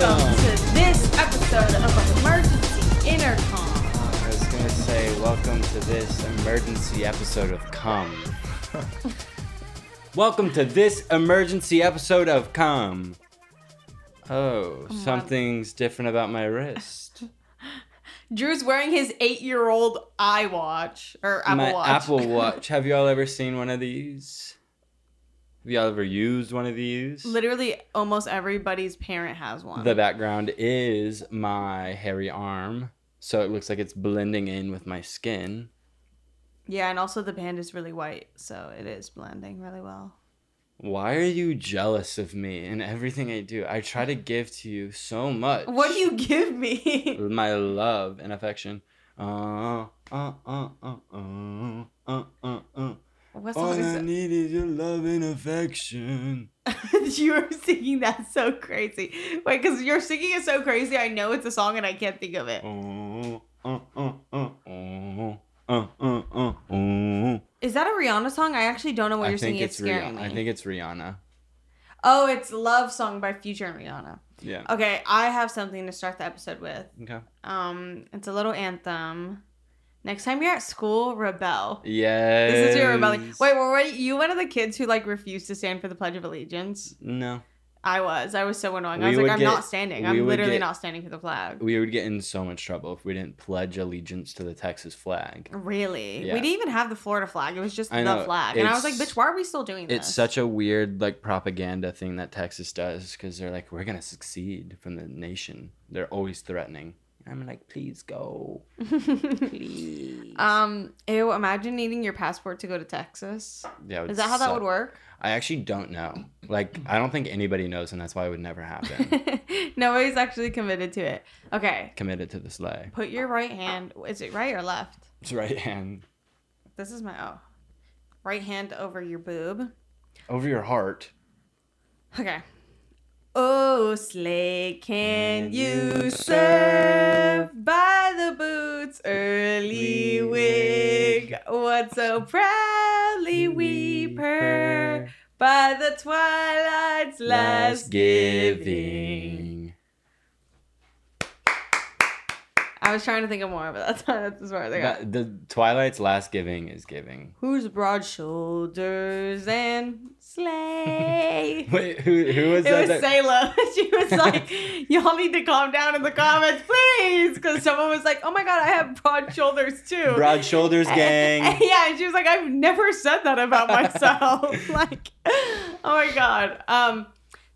welcome to this episode of Emergency Intercom. I was gonna say, welcome to this emergency episode of Come. welcome to this emergency episode of Come. Oh, something's different about my wrist. Drew's wearing his eight-year-old iWatch or Apple my Watch. Apple Watch. Have y'all ever seen one of these? Have y'all ever used one of these? Literally, almost everybody's parent has one. The background is my hairy arm, so it looks like it's blending in with my skin. yeah, and also the band is really white, so it is blending really well. Why are you jealous of me and everything I do? I try to give to you so much. What do you give me? My love and affection. Uh, uh, uh, uh, uh, uh, uh, uh. What song All is I it? need is your love and affection. you were singing that so crazy. Wait, because you're singing it so crazy. I know it's a song and I can't think of it. Is that a Rihanna song? I actually don't know what I you're singing. It's, it's scaring me. I think it's Rihanna. Oh, it's Love Song by Future and Rihanna. Yeah. Okay, I have something to start the episode with. Okay. Um, it's a little anthem. Next time you're at school, rebel. Yes. This is your rebellion. Wait, were you one of the kids who like refused to stand for the Pledge of Allegiance? No. I was. I was so annoying. I was like, I'm get- not standing. I'm literally get- not standing for the flag. We would get in so much trouble if we didn't pledge allegiance to the Texas flag. Really? Yeah. We didn't even have the Florida flag. It was just I the know, flag. And I was like, bitch, why are we still doing this? It's such a weird like propaganda thing that Texas does because they're like, we're gonna succeed from the nation. They're always threatening. I'm like, please go, please. um, ew, imagine needing your passport to go to Texas. yeah, Is that how that would work? I actually don't know. Like, I don't think anybody knows, and that's why it would never happen. Nobody's actually committed to it. Okay. Committed to the slay. Put your right hand. Is it right or left? It's right hand This is my oh. Right hand over your boob. over your heart. Okay. Oh, slay, can you serve by the boots early wig? What so proudly we purr by the twilight's last giving. I was trying to think of more, but that's that's as far as I got. That- the Twilight's last giving is giving. Whose broad shoulders and slay. Wait, who who was It that? was that- Sayla. She was like, "Y'all need to calm down in the comments, please," because someone was like, "Oh my god, I have broad shoulders too." Broad shoulders gang. yeah, and she was like, "I've never said that about myself." like, oh my god. Um,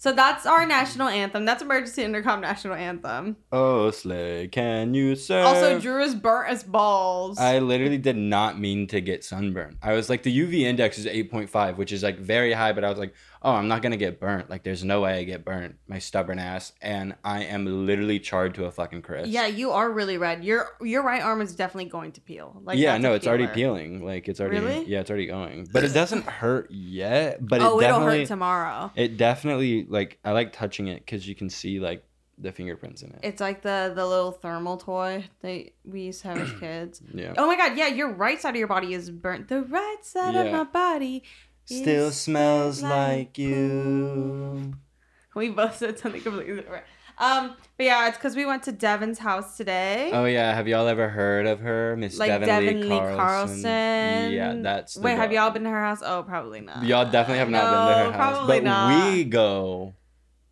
so that's our national anthem. That's emergency intercom national anthem. Oh, slay, can you serve? Also, Drew is burnt as balls. I literally did not mean to get sunburned. I was like, the UV index is 8.5, which is like very high, but I was like, oh, I'm not gonna get burnt. Like, there's no way I get burnt. My stubborn ass, and I am literally charred to a fucking crisp. yeah, you are really red. Your your right arm is definitely going to peel. Like, yeah, no, it's already peeling. Like, it's already Really? yeah, it's already going. But it doesn't hurt yet. But it oh, it'll definitely, hurt tomorrow. it definitely like I like touching it because you can see like the fingerprints in it. It's like the the little thermal toy that we used to have as kids. yeah. Oh my god, yeah, your right side of your body is burnt. The right side of my body Still smells like you. We both said something completely different. Um, but yeah, it's because we went to Devon's house today. Oh yeah, have y'all ever heard of her, Miss like Devon, Devon Lee Carlson? Carlson. Yeah, that's. The Wait, have y'all been to her house? Oh, probably not. Y'all definitely have not been to her house, Probably but not. we go,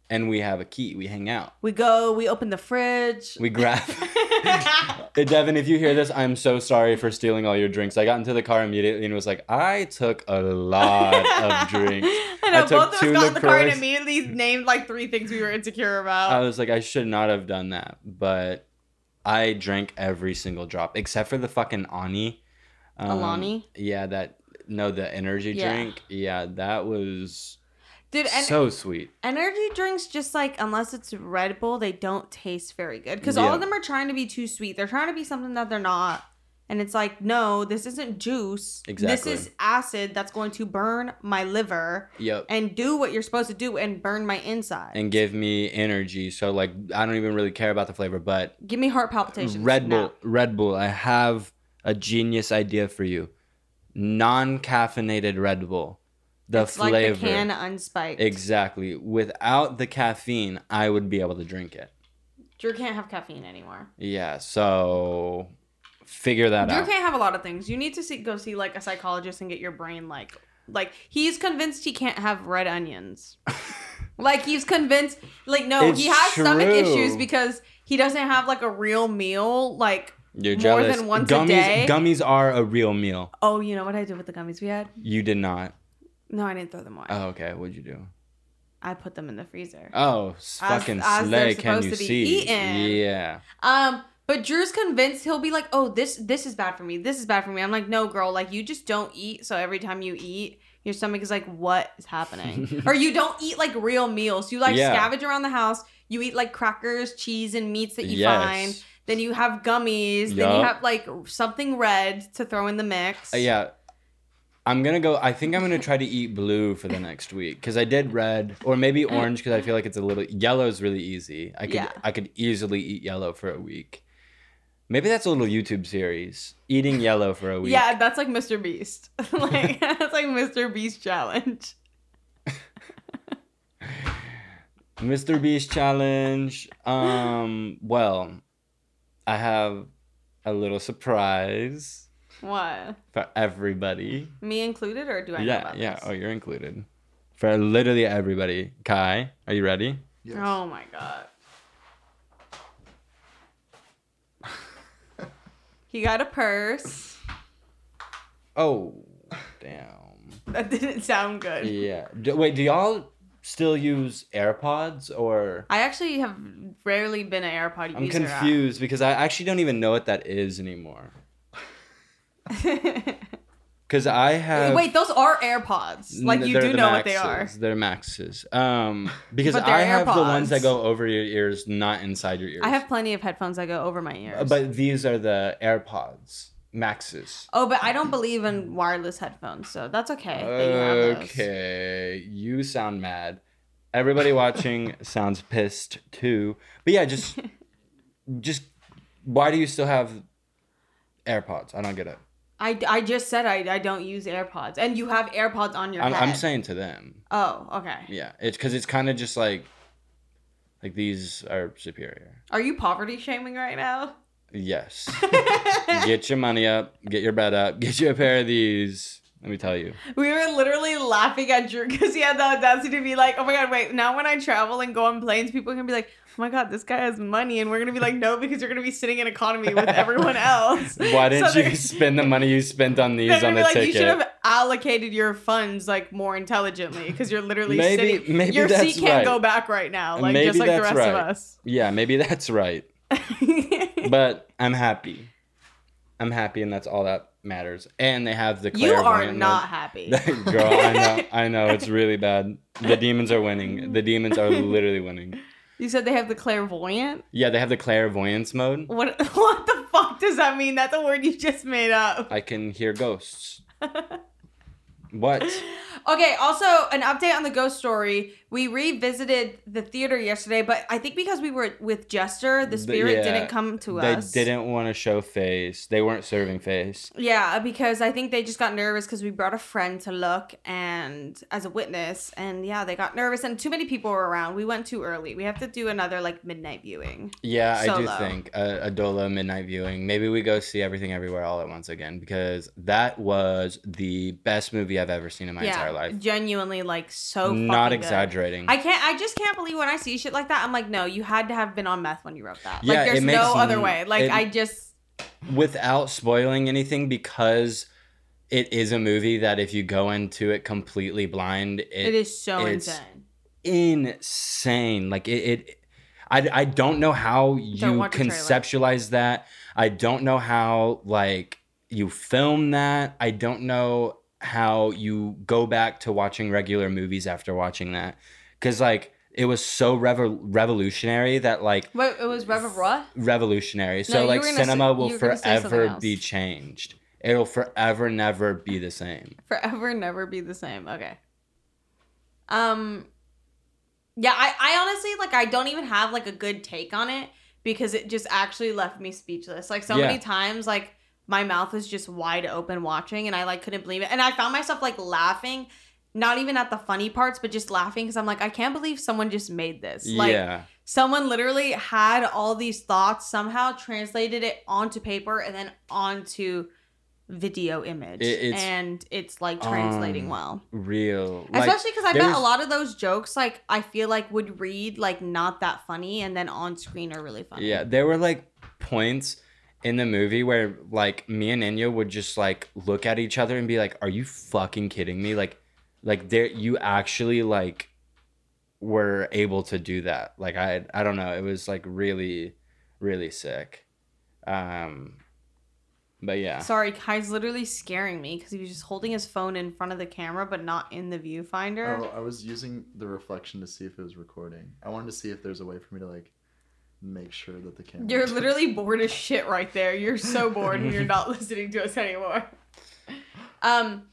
and we have a key. We hang out. we go. We open the fridge. We grab. Hey, Devon, if you hear this, I'm so sorry for stealing all your drinks. I got into the car immediately and was like, I took a lot of drinks. I know I took both of us got in the car and immediately named like three things we were insecure about. I was like, I should not have done that, but I drank every single drop except for the fucking Ani. Um, Alani? Yeah, that no, the energy Yeah. drink. Yeah, that was Dude, and so sweet. energy drinks just like unless it's Red Bull, they don't taste very good because all of them are trying to be too sweet. They're trying to be something that they're not. And it's like, no, this isn't juice. Exactly. This is acid that's going to burn my liver Yep. and do what you're supposed to do and burn my inside. And give me energy. So like I don't even really care about the flavor, but Give me heart palpitations. Red Bull, now. Red Bull, I have a genius idea for you. Non-caffeinated Red Bull. The it's flavor. like the can unspiked. Exactly. Without the caffeine, I would be able to drink it. Drew can't have caffeine anymore. Yeah, so figure that Drew out. Drew can't have a lot of things. You need to see go see like a psychologist and get your brain like like he's convinced he can't have red onions. like he's convinced like no, It's he has stomach issues because he doesn't have like a real meal like You're more jealous. than once a gummies, day? Gummies are a real meal. oh, you know what I did with the gummies we had? You did not. No, I didn't throw them away. Oh, okay. What'd you do? I put them in the freezer. Oh, s- As- fucking as! Can you see? eaten. Yeah. Um, but Drew's convinced he'll be like, "Oh, this this is bad for me. This is bad for me." I'm like, "No, girl. Like you just don't eat. So every time you eat, your stomach is like, what is happening? or you don't eat like real meals. You like Yeah. scavenge around the house. You eat like crackers, cheese, and meats that you yes. find. Then you have gummies. Then you have like something red to throw in the mix. Uh, yeah. I'm gonna go. I think I'm gonna try to eat blue for the next week because I did red or maybe orange because I feel like it's a little yellow is really easy. I could Yeah. I could easily eat yellow for a week. Maybe that's a little YouTube series. Eating yellow for a week. Yeah, that's like Mr. Beast. like that's like Mr. Beast challenge. Mr. Beast challenge. Um. Well, I have a little surprise What? for everybody. Me included, or do I know yeah. about Yeah. this? Oh, you're included. For literally everybody. Kai, are you ready? Yes. Oh my god. he got a purse. Oh, damn. That didn't sound good. Yeah. Do, wait, do y'all still use AirPods or? I actually have rarely been an AirPod user. I'm user. confused because I actually don't even know what that is anymore. Because I have. Wait, those are AirPods. Like you do know what they are. They're Maxes. Um, because I have the ones that go over your ears, not inside your ears. I have plenty of headphones that go over my ears. Uh, But these are the AirPods Maxes. oh, but I don't believe in wireless headphones, so that's okay. that you. Okay, you sound mad. Everybody watching sounds pissed too. But yeah, just just why do you still have AirPods? I don't get it. I, I just said I, I don't use AirPods, and you have AirPods on your I'm, head. I'm saying to them. Oh, okay. Yeah, it's because it's kind of just like like these are superior. Are you poverty shaming right now? Yes. get your money up, get your bed up, get you a pair of these. Let me tell you. We were literally laughing at Drew because he had the audacity to be like, "Oh my god, wait!" Now when I travel and go on planes, people are gonna be like, "Oh my god, this guy has money," and we're gonna be like, "No," because you're gonna be sitting in economy with everyone else. Why didn't So you spend the money you spent on these on the like, ticket? "You should have allocated your funds like more intelligently because you're literally Maybe- sitting. maybe your that's seat can't right. go back right now, like Maybe just like the rest of us." Yeah, maybe that's right. But I'm happy. I'm happy, and that's all that matters. And they have the you are not happy. Girl, I know, I know, it's really bad. The demons are winning. The demons are literally winning. You said they have the clairvoyant. Yeah, they have the clairvoyance mode. What what the fuck does that mean? That's a word you just made up. I can hear ghosts. What? Okay, also an update on the ghost story. We revisited the theater yesterday, but I think because we were with Jester, the spirit yeah, didn't come to They us. They didn't want to show face. They weren't serving face. Yeah, because I think they just got nervous because we brought a friend to look and as a witness, and yeah, they got nervous and too many people were around. We went too early. We have to do another like midnight viewing. Yeah, I do think a, a Dola midnight viewing. Maybe we go see everything everywhere all at once again because that was the best movie I've ever seen in my yeah, entire life. Genuinely like so. fucking Not good. exaggerating. I can't. I just can't believe when I see shit like that. I'm like, no, you had to have been on meth when you wrote that. Yeah, like, there's makes no other way. Like, it- I just. Without spoiling anything, because it is a movie that if you go into it completely blind, it, it is so insane. insane. Like it, it I, I don't know how you watch the trailer. conceptualize that. I don't know how like you film that. I don't know how you go back to watching regular movies after watching that. Cause like it was so revo- revolutionary that like Wait, it was Rev what? revolutionary. No, So like cinema say- will you were gonna say something forever be changed. It'll forever never be the same. Forever, never be the same. Okay. Um. Yeah, I, I honestly like. I don't even have like a good take on it because it just actually left me speechless. Like so Yeah. many times, like my mouth was just wide open watching, and I like couldn't believe it. And I found myself like laughing not even at the funny parts, but just laughing because I'm like, I can't believe someone just made this. Like, yeah. someone literally had all these thoughts, somehow translated it onto paper and then onto video image. It- it's- and it's like translating Um, well. Real. Like, Especially because I bet a lot of those jokes, like, I feel like would read like not that funny and then on screen are really funny. Yeah, there were like points in the movie where like me and Enya would just like look at each other and be like, "Are you fucking kidding me?" Like, like there you actually like were able to do that. Like I I don't know, it was like really really sick. Um but yeah. Sorry, Kai's literally scaring me because he was just holding his phone in front of the camera but not in the viewfinder. Oh, I was using the reflection to see if it was recording. I wanted to see if there's a way for me to like make sure that the camera. You're literally bored as shit right there. You're so bored and you're not listening to us anymore. Um,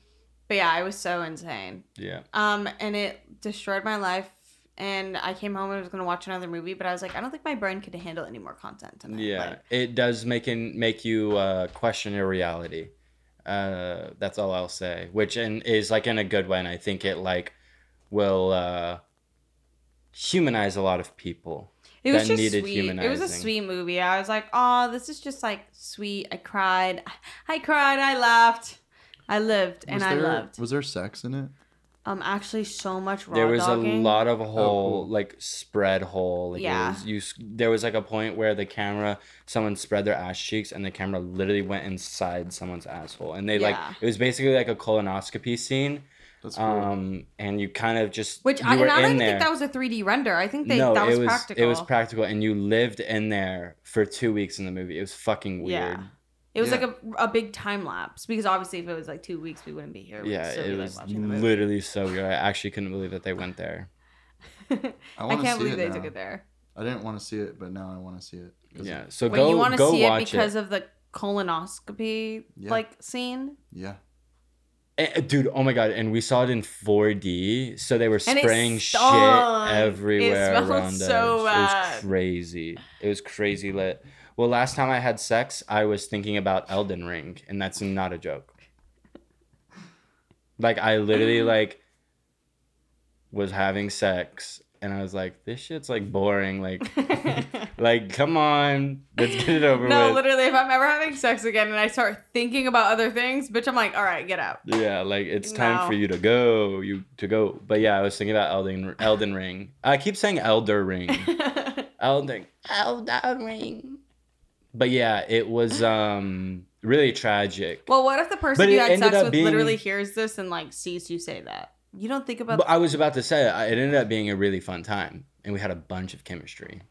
but yeah, I was so insane. Yeah. Um, and it destroyed my life. And I came home and was gonna watch another movie, but I was like, I don't think my brain could handle any more content tonight. Yeah, Like, it does make in, make you uh, question your reality. Uh, that's all I'll say. Which in, is like in a good way, and I think it like will uh, humanize a lot of people. It was that just needed sweet. It was a sweet movie. I was like, oh, this is just like sweet. I cried. I cried. I laughed. I lived and was I loved. Was there sex in it? Um, actually, so much raw there was dogging. a lot of a whole cool. like spread hole. Like Yeah. was, you there was like a point where the camera someone spread their ass cheeks and the camera literally went inside someone's asshole, and they like it was basically like a colonoscopy scene. That's cool. Um, and you kind of just Which you I, were and I don't there. think that was a 3D render. I think they no, that was, it was practical. it was practical, and you lived in there for two weeks in the movie. It was fucking weird. Yeah. It was Yeah. like a, a big time lapse because obviously if it was like two weeks we wouldn't be here. We'd Yeah, still it be, was like, watching the movie. literally so weird. I actually couldn't believe that they went there. I, I can't believe they now. took it there. I didn't want to see it, but now I want to see it. 'Cause Yeah, it- so Wait, go you want to go see it because it. of the colonoscopy Yeah. like scene? yeah. Eh, Dude, oh my god! And we saw it in 4D, so they were spraying shit. It everywhere smelled around so us. It bad. was crazy. It was crazy lit. Well, last time I had sex, I was thinking about Elden Ring, and that's not a joke. Like I literally like was having sex, and I was like, "This shit's like boring." Like, like come on, let's get it over no, with. literally, if I'm ever having sex again and I start thinking about other things, bitch, I'm like, all right, get out. Yeah, like it's time No. for you to go, you to go. But yeah, I was thinking about Elden Elden Ring. I keep saying Elder Ring. Elden Elden Ring. But yeah, it was um really tragic. well, what if the person But you had sex with being- literally hears this and like sees you say that? You don't think about, But I was about to say it ended up being a really fun time, and we had a bunch of chemistry.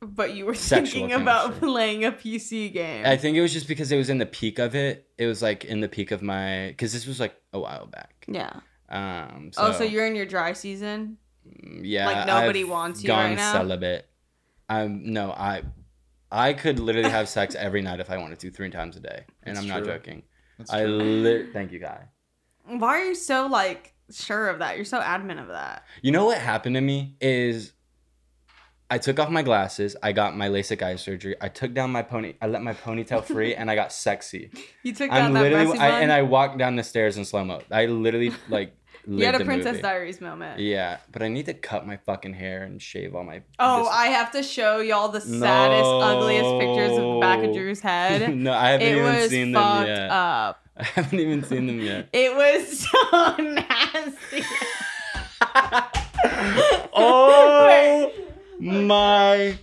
but you were Sexual thinking about chemistry. playing a PC game. I think it was just because it was in the peak of it. It was like in the peak of my because this was like a while back. yeah. Um. So, oh, so you're in your dry season? yeah like, nobody I've wants you gone right now? celibate um no i i could literally have sex every night if i wanted to three times a day and That's i'm not joking That's i true. lit thank you guy Why are you so like sure of that? You're so adamant of that. you know what happened to me is i took off my glasses i got my lasik eye surgery i took down my pony i let my ponytail free and i got sexy You took down i'm that literally I, and i walked down the stairs in slow mo i literally like you had a Princess movie. Diaries moment. yeah but i need to cut my fucking hair and shave all my Oh, this- I have to show y'all the saddest, ugliest pictures of the back of Drew's head. no i haven't it even was seen them fucked yet up. I haven't even seen them yet. It was so nasty. oh my!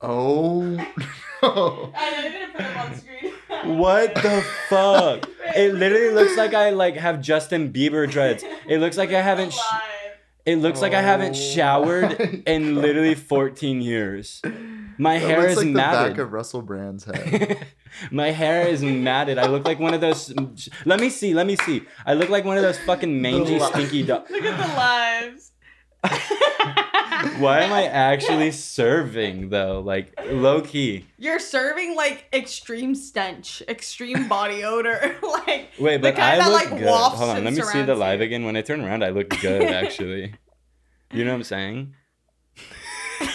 Oh no! I know gonna put them on screen. What the fuck? It literally looks like I like have Justin Bieber dreads. It looks like I haven't. Sh- it looks like I haven't Oh showered in literally 14 years. My That hair looks is like the back matted. of Russell Brand's head. My hair is matted. I look like one of those. Let me see. Let me see. I look like one of those fucking mangy, li- stinky dogs. Look at the lives. Why am I actually serving though? Like low key. You're serving like extreme stench, extreme body odor, like Wait, The but kind I that, look like, good. wafts Hold on, let me see the live you. again. When I turn around, I look good actually. you know what I'm saying?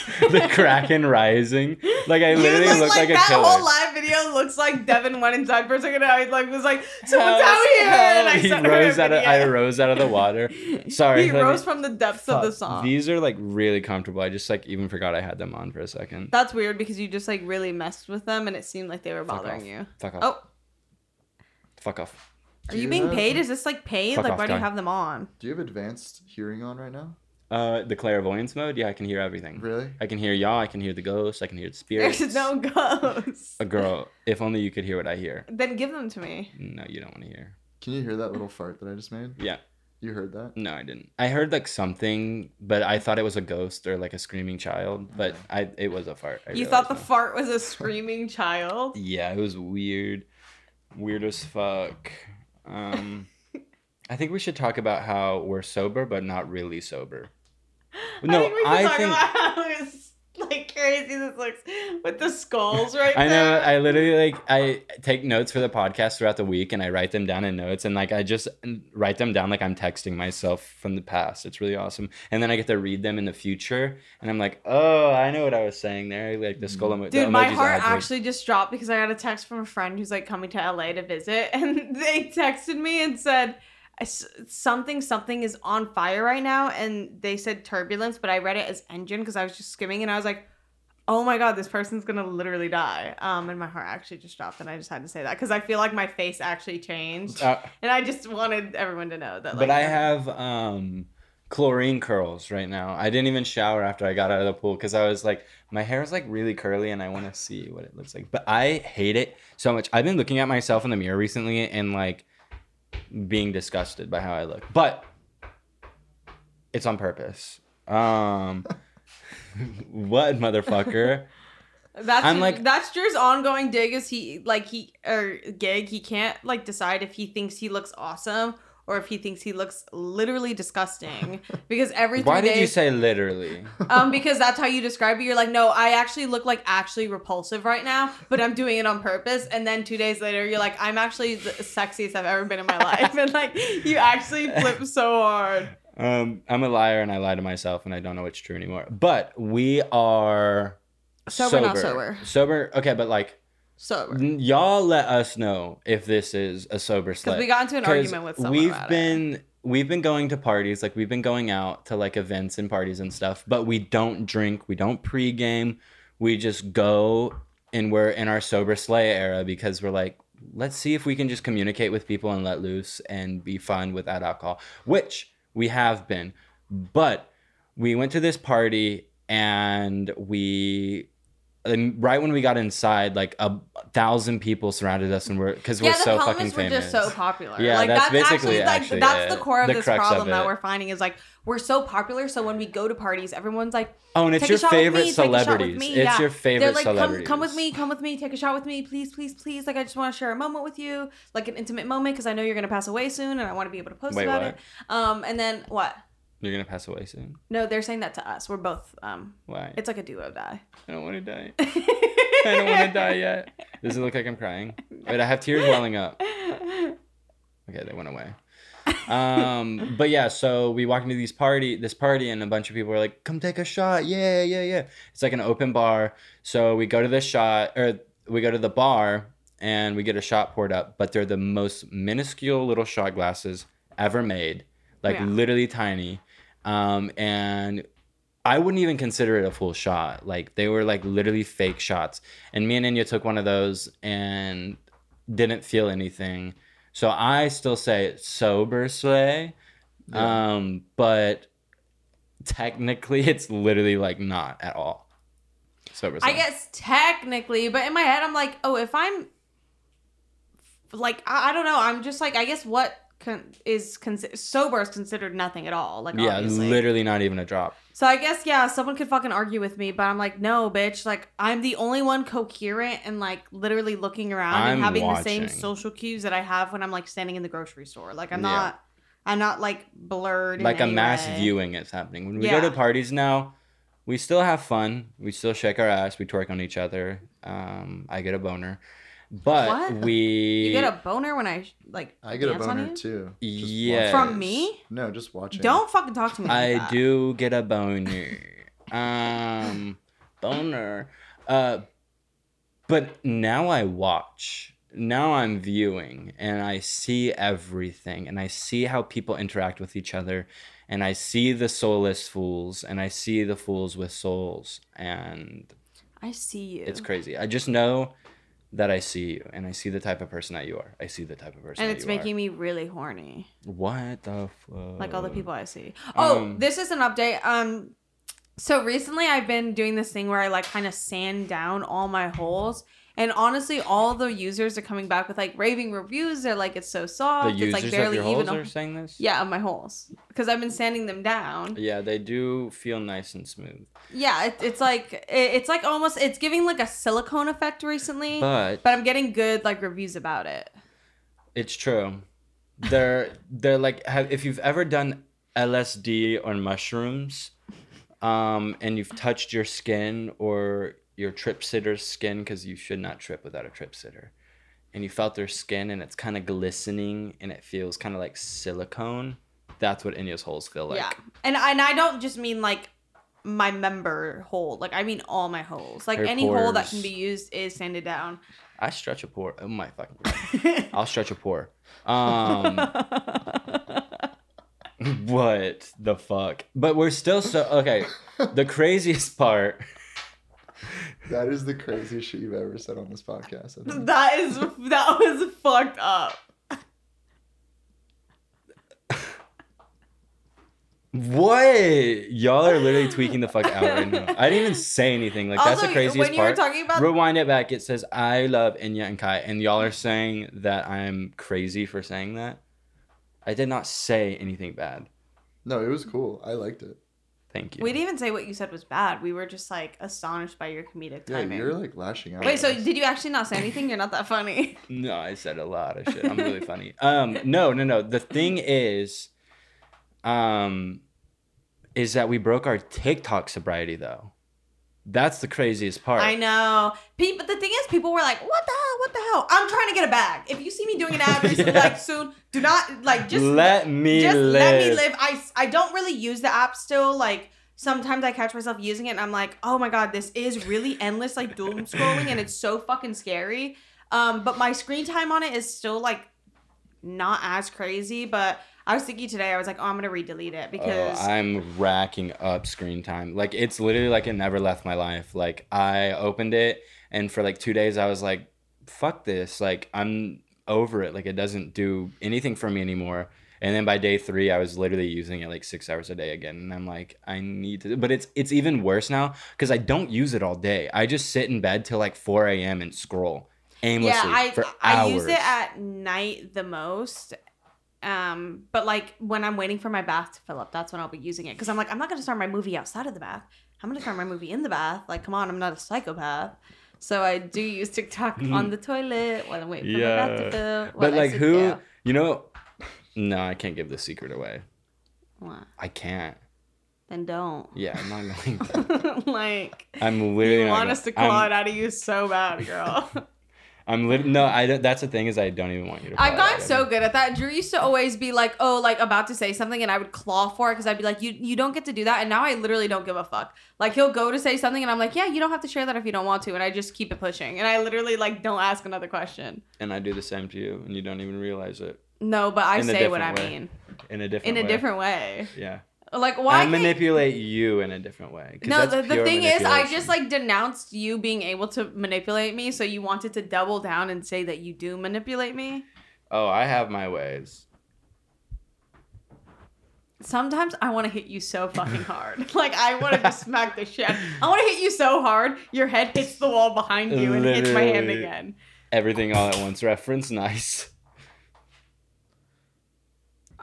the Kraken rising. Like I literally look, like, a that killer. whole live video video looks like Devon went inside for a second. And I like was like, "Someone's Hell- out here!" And I he rose out of I rose out of the water. Sorry, he let me- rose from the depths of the Fuck, song. These are like really comfortable. I just like even forgot I had them on for a second. That's weird because you just like really messed with them, and it seemed like they were Fuck bothering off. you. Fuck off. Oh, Fuck off. are you you being paid? Is this like paid? Fuck like, off, why do you have them on? Do you have advanced hearing on right now? Uh, the clairvoyance mode. Yeah, I can hear everything. Really? I can hear y'all. I can hear the ghosts. I can hear the spirits. There's no ghosts. A girl. If only you could hear what I hear. Then give them to me. No, you don't want to hear. Can you hear that little fart that I just made? Yeah. You heard that? No, I didn't. I heard like something, but I thought it was a ghost or like a screaming child. But I, it was a fart. I you thought the realized now. fart was a screaming child? Yeah, it was weird. Weird as fuck. Um, I think we should talk about how we're sober, but not really sober. No, I think we should I talk think- about how like crazy this looks with the skulls right I know. there. I literally like I take notes for the podcast throughout the week, and I write them down in notes, and like I just write them down like I'm texting myself from the past. It's really awesome, and then I get to read them in the future, and I'm like, oh, I know what I was saying there. Like the skull emo- the Dude, my heart actually just dropped because I got a text from a friend who's like coming to LA to visit, and they texted me and said "S- something something is on fire right now, and they said turbulence, but I read it as engine because I was just skimming, and I was like, oh my god, this person's gonna literally die. Um, and my heart actually just dropped, and I just had to say that because I feel like my face actually changed, Uh, and I just wanted everyone to know that. Like, but I have um chlorine curls right now. I didn't even shower after I got out of the pool because I was like, my hair is like really curly and I want to see what it looks like. But I hate it so much. I've been looking at myself in the mirror recently and like being disgusted by how I look. But it's on purpose. Um what motherfucker? That's I'm like- that's Drew's ongoing dig is he like he or gig he can't like decide if he thinks he looks awesome or if he thinks he looks literally disgusting because every three Why days did you say literally? um because that's how you describe it you're like no I actually look like actually repulsive right now but I'm doing it on purpose and then two days later you're like I'm actually the sexiest I've ever been in my life and like you actually flip so hard Um, I'm a liar and I lie to myself and I don't know what's true anymore. But we are Sober, not sober. Sober. Okay, but like sober y'all let us know if this is a sober slay. because we got into an argument with someone we've about it. been we've been going to parties, like we've been going out to like events and parties and stuff, but we don't drink, we don't pregame, we just go and we're in our sober slay era because we're like, let's see if we can just communicate with people and let loose and be fun without alcohol, which we have been. But we went to this party and we and right when we got inside, like a thousand people surrounded us, and we're because we're yeah, the so fucking were just so popular. Yeah, like that's that's, basically actually like actually that's the core of The this crux of problem that we're finding is like we're so popular. So when we go to parties, everyone's like, Oh, and it's your a shot with favorite me, take a shot with celebrities. It's Yeah. your favorite they're like, come, celebrities. come with me, come with me, take a shot with me, please, please, please. Like I just want to share a moment with you, like an intimate moment, because I know you're gonna pass away soon, and I want to be able to post Wait, about what? it. Um, and then what? You're gonna pass away soon. No, they're saying that to us. We're both. Um, Why? it's like a duo die. I don't want to die. I don't want to die yet. Does it look like I'm crying? Wait, I have tears welling up. Okay, they went away. Um, but yeah, so we walked into these party, this party, and a bunch of people were like, "Come take a shot!" Yeah, yeah, yeah. It's like an open bar. So we go to the shot, or we go to the bar, and we get a shot poured up. But they're the most minuscule little shot glasses ever made, like Yeah. literally tiny. Um, and I wouldn't even consider it a full shot. Like they were like literally fake shots. And me and Enya took one of those and didn't feel anything. So I still say sober slay. Yeah. Um, but technically it's literally like not at all. Sober. I guess technically, but in my head, I'm like, oh, if I'm like, I, I don't know. I'm just like, I guess what con- is considered sober is considered nothing at all. Like, Yeah, obviously. literally not even a drop. So I guess yeah, someone could fucking argue with me, but I'm like, no, bitch. Like I'm the only one coherent and like literally looking around I'm and having the same social cues that I have when I'm like standing in the grocery store. Like I'm Yeah. not, I'm not like blurred. like a mass way. viewing is happening. When we go to parties now, we still have fun. We still shake our ass. We twerk on each other. Um, I get a boner, but What? we You get a boner when I like. I get a dance on boner too. Yeah, From me? No, just watching. Don't fucking talk to me. I that. do get a boner. Um, boner. Uh, But now I watch. Now I'm viewing and I see everything and I see how people interact with each other and I see the soulless fools and I see the fools with souls and I see you. it's crazy. I just know that I see you and I see the type of person that you are. I see the type of person and it's making are. me really horny. What the fuck? Like all the people I see. Oh, Um, this is an update. Um so recently I've been doing this thing where I like kind of sand down all my holes. And honestly, all the users are coming back with like raving reviews. They're like, it's so soft. The it's users like of barely your even. holes are saying this? yeah, of my holes. Because I've been sanding them down. Yeah, they do feel nice and smooth. Yeah, it, it's like it, it's like almost it's giving like a silicone effect recently. But but I'm getting good like reviews about it. It's true. They're they're like have, if you've ever done LSD or mushrooms, um, and you've touched your skin or your trip sitter's skin because you should not trip without a trip sitter, and you felt their skin and it's kind of glistening and it feels kind of like silicone. That's what Enya's holes feel like. yeah, and and I don't just mean like my member hole. Like I mean all my holes. Like Her any hole that can be used is sanded down. I stretch a pore. Oh my fucking god. I'll stretch a pore. Um, what the fuck? But we're still so okay. The craziest part. That is the craziest shit you've ever said on this podcast. That is that was fucked up. What? Y'all are literally tweaking the fuck out right now. I didn't even say anything. Like that's the craziest when you were part. talking about Rewind it back. It says I love Enya and Kai, and y'all are saying that I'm crazy for saying that. I did not say anything bad. No, it was cool. I liked it. Thank you. we didn't even say what you said was bad. We were just like astonished by your comedic Yeah, timing. you're like lashing out. Wait, so us. did you actually not say anything? You're not that funny. No, I said a lot of shit. I'm really funny. Um, no, no, no. The thing is, um, is that we broke our TikTok sobriety though. That's the craziest part. I know. People, the thing is, people were like, "What the hell? What the hell?" I'm trying to get a bag. If you see me doing an ad recently, Yeah. like soon, do not like just let me just live. let me live. I I don't really use the app still. Like sometimes I catch myself using it, and I'm like, "Oh my god, this is really endless, like doom scrolling, and it's so fucking scary." Um, but my screen time on it is still like not as crazy. But I was thinking today, I was like, "Oh, I'm gonna re-delete it oh, because." Oh, I'm racking up screen time. Like it's literally like it never left my life. Like I opened it and for like two days I was like, fuck this. Like I'm over it. Like it doesn't do anything for me anymore. And then by day three, I was literally using it like six hours a day again. And I'm like, I need to. But it's it's even worse now because I don't use it all day. I just sit in bed till like 4 a.m. and scroll aimlessly yeah, I for I use it at night the most. Um, but like when I'm waiting for my bath to fill up, that's when I'll be using it because I'm like, I'm not gonna start my movie outside of the bath. I'm gonna start my movie in the bath. Like, come on, I'm not a psychopath. So I do use TikTok on the toilet while I'm waiting for my bath to fill. but like who, down. you know, no, I can't give the secret away. What? I can't. Then don't. Yeah, I'm not going. to. like I'm literally you want us to call I'm, it out of you so bad, girl. I'm lit- no. I don't- that's the thing is I don't even want you to. I've gotten so good at that. Drew used to always be like, "Oh, like about to say something," and I would claw for it because I'd be like, "You, you don't get to do that." And now I literally don't give a fuck. Like he'll go to say something, and I'm like, "Yeah, you don't have to share that if you don't want to," and I just keep it pushing, and I literally like don't ask another question. and I do the same to you, and you don't even realize it No, but I say what I way. mean in a different in a way. different way. Yeah, Like why? I can't- manipulate you in a different way. no, the, the thing is, I just like denounced you being able to manipulate me, so you wanted to double down and say that you do manipulate me. Oh, I have my ways. Sometimes I want to hit you so fucking hard. Like I want to just smack the shit. I want to hit you so hard your head hits the wall behind you and hits my hand again. Everything all at once reference. Nice.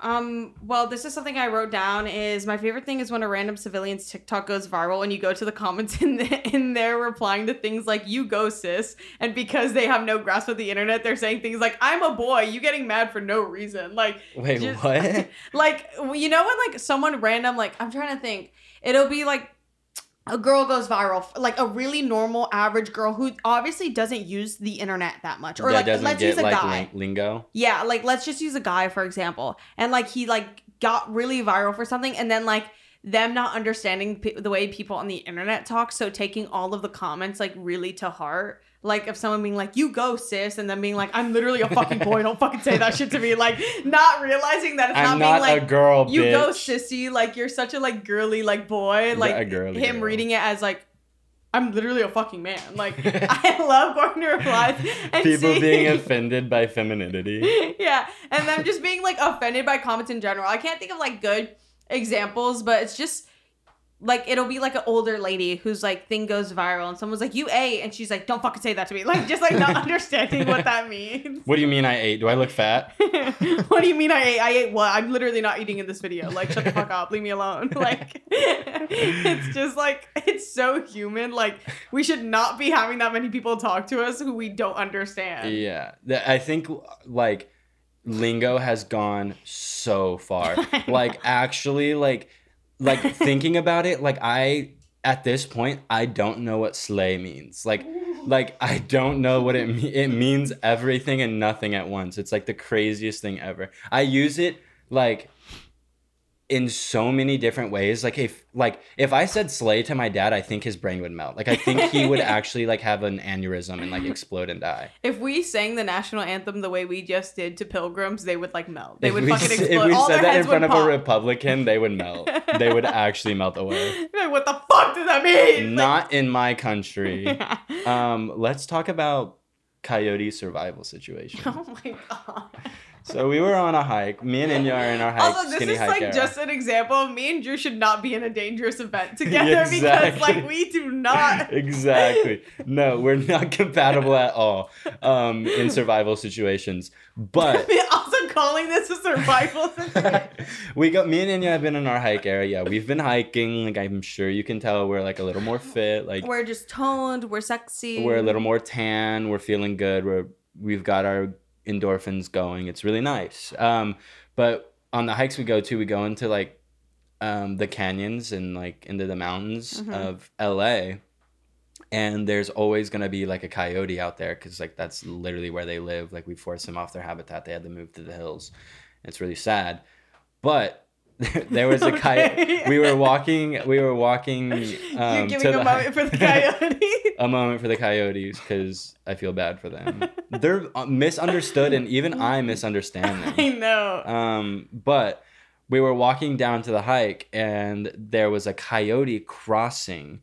Um, well, this is something I wrote down. Is my favorite thing is when a random civilian's TikTok goes viral and you go to the comments in the, in there replying to things like "you go sis," and because they have no grasp of the internet, they're saying things like "I'm a boy," you getting mad for no reason. Like Wait, Just- what? like you know when like someone random like i'm trying to think it'll be like a girl goes viral like a really normal average girl who obviously doesn't use the internet that much or that like doesn't let's get use a like guy lin- lingo. yeah like let's just use a guy for example and like he like got really viral for something and then like them not understanding pe- the way people on the internet talk, so taking all of the comments like really to heart. Like if someone being like, "You go, sis," and then being like, "I'm literally a fucking boy. Don't fucking say that shit to me." Like not realizing that it's I'm not, not being like, girl, "You go, bitch. sissy." Like you're such a like girly like boy. Like girly him girl. reading it as like. I'm literally a fucking man. Like I love going to replies and People seeing- being offended by femininity. yeah, and them just being like offended by comments in general. I can't think of like good examples, but it's just like it'll be like an older lady whose like thing goes viral, and someone's like, "You ate," and she's like, "Don't fucking say that to me." Like just like not understanding what that means. What do you mean I ate? Do I look fat? what do you mean I ate? I ate what? I'm literally not eating in this video. Like, shut the fuck up. Leave me alone. Like, it's just like, it's so human. Like, we should not be having that many people talk to us who we don't understand. Yeah, I think like lingo has gone so far. like actually, like like thinking about it, like I at this point I don't know what slay means. Like like I don't know what it me- it means everything and nothing at once. It's like the craziest thing ever. I use it like in so many different ways. Like if like if I said slay to my dad, I think his brain would melt. Like I think he would actually like have an aneurysm and like explode and die. If we sang the national anthem the way we just did to pilgrims, they would like melt. They if would we, fucking explode. If we All said that in front of a. Republican, they would melt. they would actually melt away. Like, what the fuck does that mean? Not in my country. Like- Um, let's talk about coyote survival situation. oh my god. So we were on a hike. Me and Enya are in our hike, Also, this skinny is like era. just an example me and Drew should not be in a dangerous event together because like we do not. exactly. No, we're not compatible at all um, in survival situations. But also calling this a survival situation. we got me and Enya have been in our hike area. Yeah, we've been hiking. Like I'm sure you can tell, we're like a little more fit. Like We're just toned. We're sexy. we're a little more tan. We're feeling good. We're we've got our endorphins going. It's really nice. Um, but on the hikes we go to, we go into like um, the canyons and like into the mountains Mhm. of LA. And there's always gonna be like a coyote out there because like that's literally where they live. Like we forced them off their habitat. They had to move to the hills. It's really sad. But there was a coyote. We were walking. We were walking. Um, You're giving a the- moment for the coyote. a moment for the coyotes because I feel bad for them. They're uh, misunderstood, and even I misunderstand them. I know. Um, but we were walking down to the hike, and there was a coyote crossing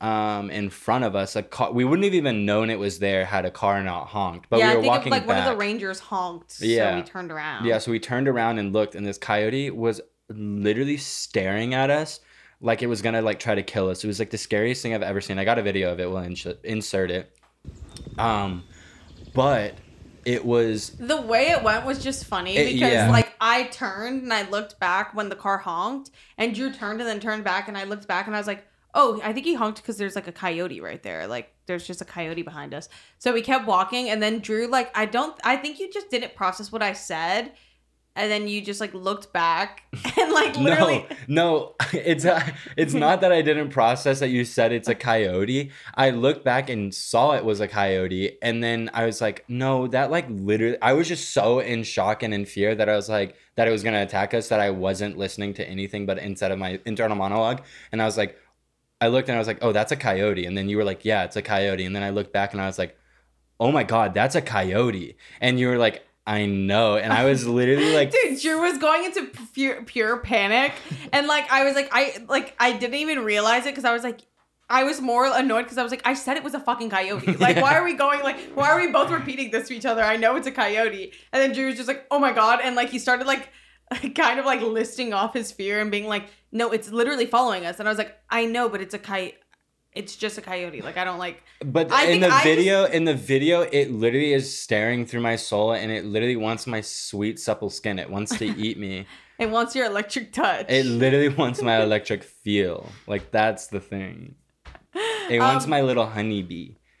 um, in front of us. A car, we wouldn't have even known it was there had a car not honked. But yeah, we I were think walking of, like back. one of the rangers honked, Yeah. so we turned around. Yeah, so we turned around and looked, and this coyote was literally staring at us like it was gonna like try to kill us. It was like the scariest thing I've ever seen. I got a video of it. We'll ins- insert it. Um, but it was The way it went was just funny It- because yeah. like I turned and I looked back when the car honked, and Drew turned and then turned back, and I looked back and I was like, "Oh, I think he honked because there's like a coyote right there. Like there's just a coyote behind us." So we kept walking, and then Drew like I don't, I think you just didn't process what I said, and then you just like looked back and like literally. no, no. It's uh, it's not that I didn't process that you said it's a coyote. I looked back and saw it was a coyote, and then I was like, no, that like literally. I was just so in shock and in fear that I was like that it was gonna attack us that I wasn't listening to anything but instead of my internal monologue, and I was like, I looked and I was like, oh, that's a coyote, and then you were like, yeah, it's a coyote, and then I looked back and I was like, oh my god, that's a coyote, and you were like. I know, and I was literally like, Dude, Drew was going into pure, pure panic, and like I was like, I like I didn't even realize it because I was like, I was more annoyed because I was like, I said it was a fucking coyote. Like, why are we going like, why are we both repeating this to each other? I know it's a coyote, and then Drew was just like, oh my god, and like he started like, kind of like listing off his fear and being like, no, it's literally following us, and I was like, I know, but it's a coyote. It's just a coyote. Like I don't like. But I in the I video, in the video, it literally is staring through my soul, and it literally wants my sweet supple skin. It wants to eat me. It wants your electric touch. It literally wants my electric feel. Like that's the thing. It wants Um, my little honeybee.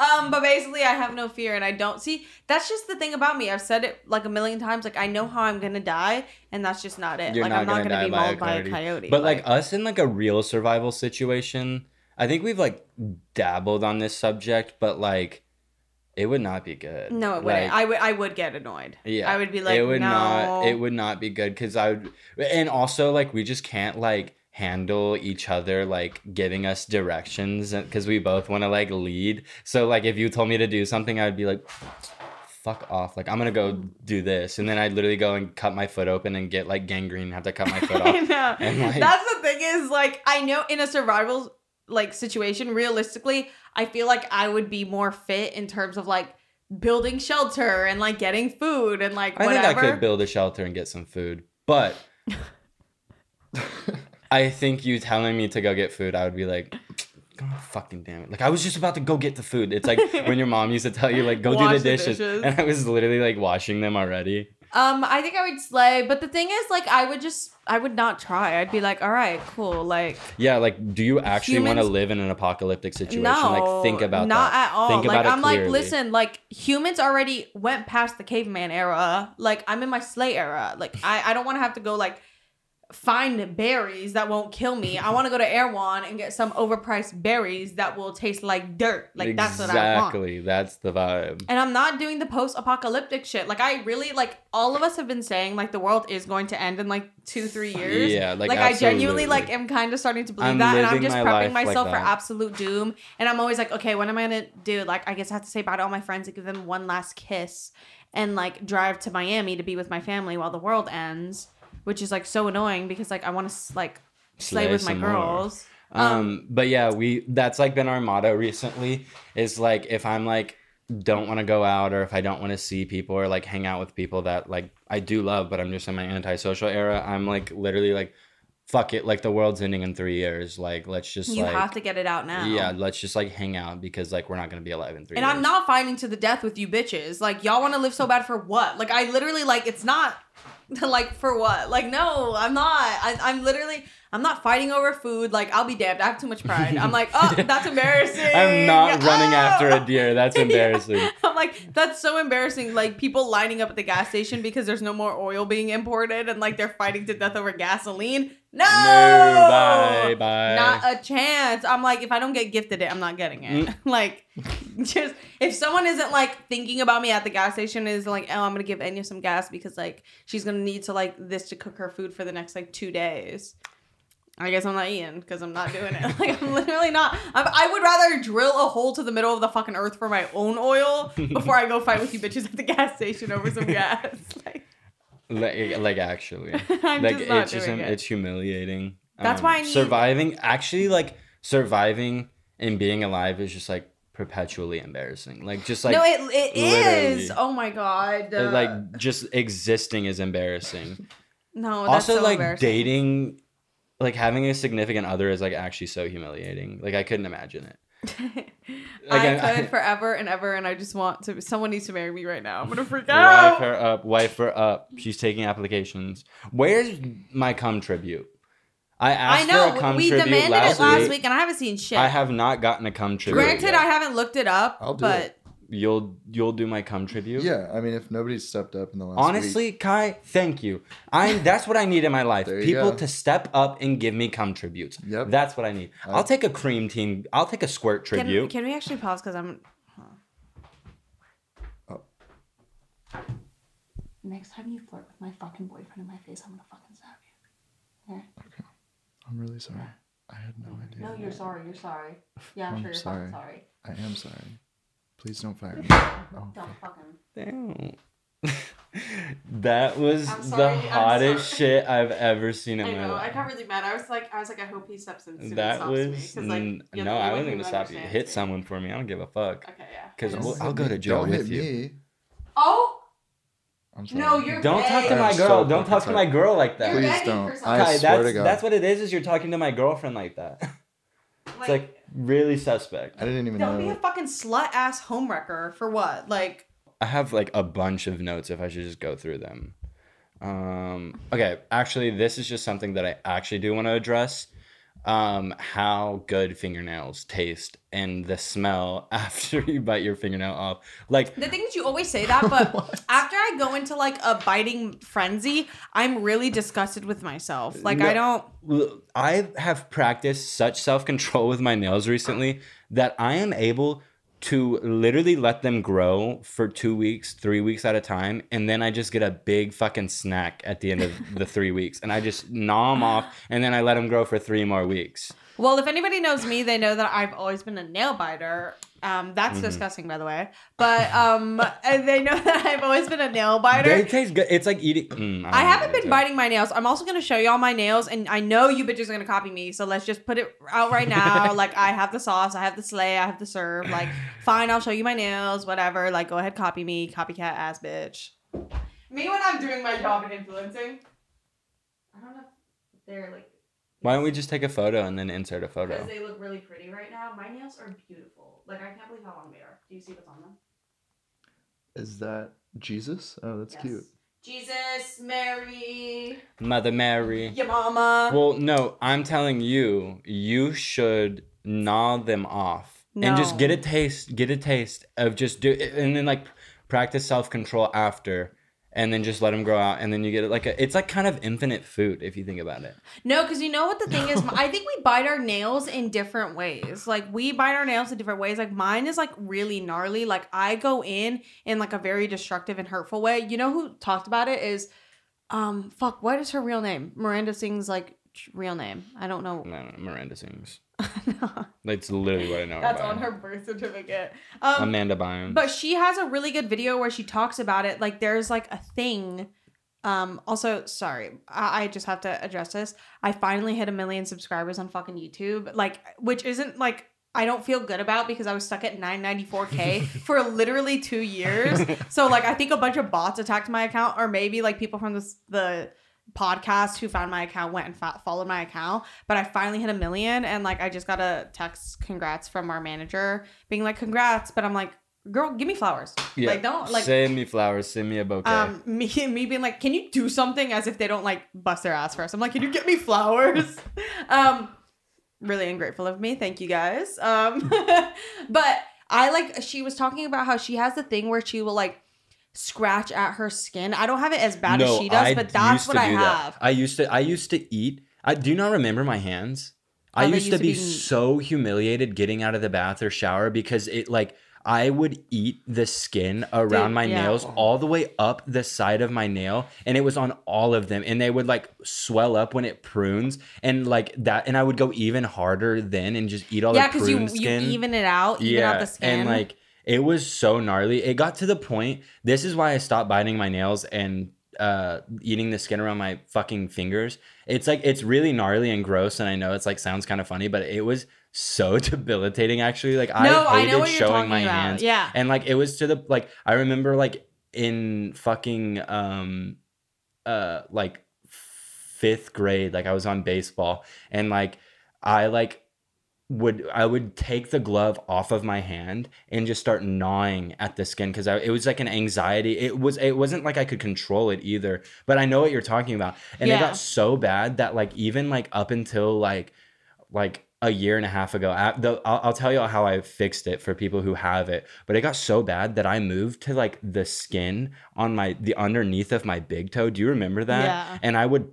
um, but basically, I have no fear, and I don't see. That's just the thing about me. I've said it like a million times. Like I know how I'm gonna die, and that's just not it. You're like not I'm not gonna gonna, be by mauled by a coyote. But like us in like a real survival situation, I think we've like dabbled on this subject, but like it would not be good. No, it wouldn't. I would I would get annoyed. yeah, I would be like, it would no. not. It would not be good because I would, and also like we just can't like handle each other like giving us directions because we both want to like lead. So like if you told me to do something, I'd be like. Fuck off! Like I'm gonna go do this, and then I'd literally go and cut my foot open and get like gangrene, and have to cut my foot I off. know. And, like- That's the thing is like I know in a survival like situation, realistically, I feel like I would be more fit in terms of like building shelter and like getting food and like I think I could build a shelter and get some food, but I think you telling me to go get food, I would be like, God fucking damn it! Like I was just about to go get the food. It's like when your mom used to tell you like go do Wash the the dishes, dishes. and I was literally like washing them already. Um, I think I would slay, but the thing is, like, I would just, I would not try. I'd be like, all right, cool, like, Yeah, like do you actually want to live in an apocalyptic situation? no, like think about that. not that. at all. Think like, about it I'm like, listen, like, humans already went past the caveman era. Like, I'm in my slay era. Like, I, I don't want to have to go like find berries that won't kill me. I want to go to Erewhon and get some overpriced berries that will taste like dirt. Like, that's what I want. exactly. That's the vibe. And I'm not doing the post-apocalyptic shit. Like I really like all of us have been saying like the world is going to end in like two, three years. Yeah, like, Like, I genuinely like am kind of starting to believe I'm that, and I'm just my prepping life like myself for absolute doom. And I'm always like, okay, what am I gonna do? Like I guess I have to say bye to all my friends and give them one last kiss, and like drive to Miami to be with my family while the world ends, which is like so annoying because like I want to like slay, Slay with my girls. Um, but yeah, we that's like been our motto recently is like if I'm like don't want to go out or if I don't want to see people or like hang out with people that like I do love, but I'm just in my antisocial era, I'm like literally like fuck it, like the world's ending in three years. Like let's just You like have to get it out now. yeah, let's just like hang out because like we're not gonna be alive in three And years. I'm not fighting to the death with you bitches. Like y'all want to live so bad for what? Like I literally like it's not like for what? Like no, I'm not. I, I'm literally I'm not fighting over food. Like I'll be damned. I have too much pride. I'm like oh that's embarrassing. I'm not running Oh! after a deer. That's Yeah. embarrassing. I'm like that's so embarrassing. Like people lining up at the gas station because there's no more oil being imported and like they're fighting to death over gasoline. No, No, bye, bye. Not a chance. I'm like, if I don't get gifted it, I'm not getting it. Mm. like, just if someone isn't like thinking about me at the gas station, is like, oh, I'm gonna give Enya some gas because like she's gonna need to like this to cook her food for the next like two days. I guess I'm not eating because I'm not doing it. Like I'm literally not. I'm, I would rather drill a hole to the middle of the fucking earth for my own oil before I go fight with you bitches at the gas station over some gas. Like, like, like actually. Like it's just it. it's humiliating. That's Um, why I need- surviving. Actually, like surviving and being alive is just like perpetually embarrassing. Like just like no, it, it is. Oh my god. Uh, like just existing is embarrassing. no, that's also, so like dating, like having a significant other is like actually so humiliating. Like I couldn't imagine it. Like, I I- could forever and ever, and I just want to. Someone needs to marry me right now. I'm gonna freak Wife out. her up. Wife her up. She's taking applications. Where's my cum tribute? I asked I asked for a know cum we tribute demanded last it last week. week. and I haven't seen shit. I have not gotten a cum tribute. Granted, yet. I haven't looked it up, I'll do but it. You'll you'll do my cum tribute. Yeah, I mean, if nobody's stepped up in the last Honestly, week, Kai, thank you. I that's what I need in my life. People go. to step up and give me cum tributes. Yep. That's what I need. I- I'll take a cream team. I'll take a squirt tribute. can we actually pause? Because I'm. Oh. Next time you flirt with my fucking boyfriend in my face, I'm gonna fucking stab you. Yeah. I'm really sorry. I had no idea. No, you're sorry. You're sorry. Yeah, I'm, I'm sure you're sorry. fucking sorry. I am sorry. Please don't fire me. Oh, Don't fucking. Damn. that was I'm the sorry, I'm hottest sorry. shit I've ever seen in I my know. I life. got really mad. I was like, I was like, I hope he steps in. soon and that stops was me, 'cause, like, n- you're no, the I only wasn't one gonna stop you. understands Hit me. someone for me. I don't give a fuck. Okay, yeah. 'Cause I we'll- just- I'll go to Don't jail hit with you. me. Oh, I'm sorry. No, you're- Don't talk to I'm my so girl. Don't fucking talk to sorry. my girl like that. Please begging don't. for something. I Kai, swear that's to God. that's what it is. Is you're talking to my girlfriend like that. It's like really suspect. I didn't even know. don't be a fucking slut ass homewrecker for what? Like, I have like a bunch of notes if I should just go through them. Um, okay, actually, this is just something that I actually do want to address. Um, how good fingernails taste and the smell after you bite your fingernail off. Like, the thing is, you always say that, but after I go into like a biting frenzy, I'm really disgusted with myself. Like, I don't. I have practiced such self control with my nails recently that I am able to literally let them grow for two weeks, three weeks at a time, and then I just get a big fucking snack at the end of the three weeks, and I just gnaw them off, and then I let them grow for three more weeks. Well, if anybody knows me, they know that I've always been a nail biter. Um, that's Mhm. disgusting, by the way. But um, and they know that I've always been a nail biter. They taste good. It's like eating. Mm, I don't haven't been biting my nails. I'm also gonna show y'all my nails, and I know you bitches are gonna copy me. So let's just put it out right now. like I have the sauce, I have the slay, I have the serve. Like fine, I'll show you my nails, whatever. Like go ahead, copy me, copycat ass bitch. Me when I'm doing my job in influencing. I don't know if they're like Why don't we just take a photo and then insert a photo? because photo? they look really pretty right now. My nails are beautiful. Like I can't believe how long they are. Do you see what's on them? Is that Jesus? Oh, that's Yes. cute. Jesus, Mary, Mother Mary. your mama. Well, no, I'm telling you, you should gnaw them off and just get a taste, get a taste of just do, and then like practice self control after, and then just let them grow out, and then you get it like a, it's like kind of infinite food if you think about it. No, because you know what the thing is? I think we bite our nails in different ways. Like we bite our nails in different ways. Like mine is like really gnarly. Like I go in in like a very destructive and hurtful way. You know who talked about it is, um, fuck, what is her real name? Miranda sings like real name. I don't know. No, no, Miranda sings. That's literally what I know. That's about on her. birth certificate. Um, Amanda Bynes. But she has a really good video where she talks about it. Like there's like a thing. Um, also, sorry, I, I just have to address this. I finally hit a million subscribers on fucking YouTube. Like, which isn't like I don't feel good about because I was stuck at 994k for literally two years. So like I think a bunch of bots attacked my account, or maybe like people from this the podcast who found my account went and fo- followed my account. But I finally hit a million, and like I just got a text congrats from our manager being like congrats, but I'm like. Girl, give me flowers. yeah. Like don't like send me flowers, send me a bouquet. um me me being like, can you do something as if they don't like bust their ass first? I'm like, can you get me flowers? um really ungrateful of me. Thank you guys. Um but I like she was talking about how she has the thing where she will like scratch at her skin. I don't have it as bad as she does, I but that's what I do that. have. I used to I used to eat. I do not remember my hands. I Oh, they used, used to be be- so humiliated getting out of the bath or shower because it like I would eat the skin around Dude, my yeah. nails all the way up the side of my nail and it was on all of them and they would like swell up when it prunes and like that and I would go even harder then and just eat all Yeah, the because you prune you even it out, even out the skin. and like it was so gnarly. It got to the point. This is why I stopped biting my nails and uh eating the skin around my fucking fingers. It's like it's really gnarly and gross, and I know it's like sounds kind of funny, but it was so debilitating. Actually, like no, I I, hated you're showing my about. hands, Yeah. and like it was to the like I remember like in fucking um uh like fifth grade, like I was on baseball, and like I like would I would take the glove off of my hand and just start gnawing at the skin because it was like an anxiety. It was it wasn't like I could control it either. But I know what you're talking about, and it got so bad that like even like up until like like a year and a half ago, I, the, I'll, I'll tell you how I fixed it for people who have it. But it got so bad that I moved to like the skin on my the underneath of my big toe. Do you remember that? Yeah. And I would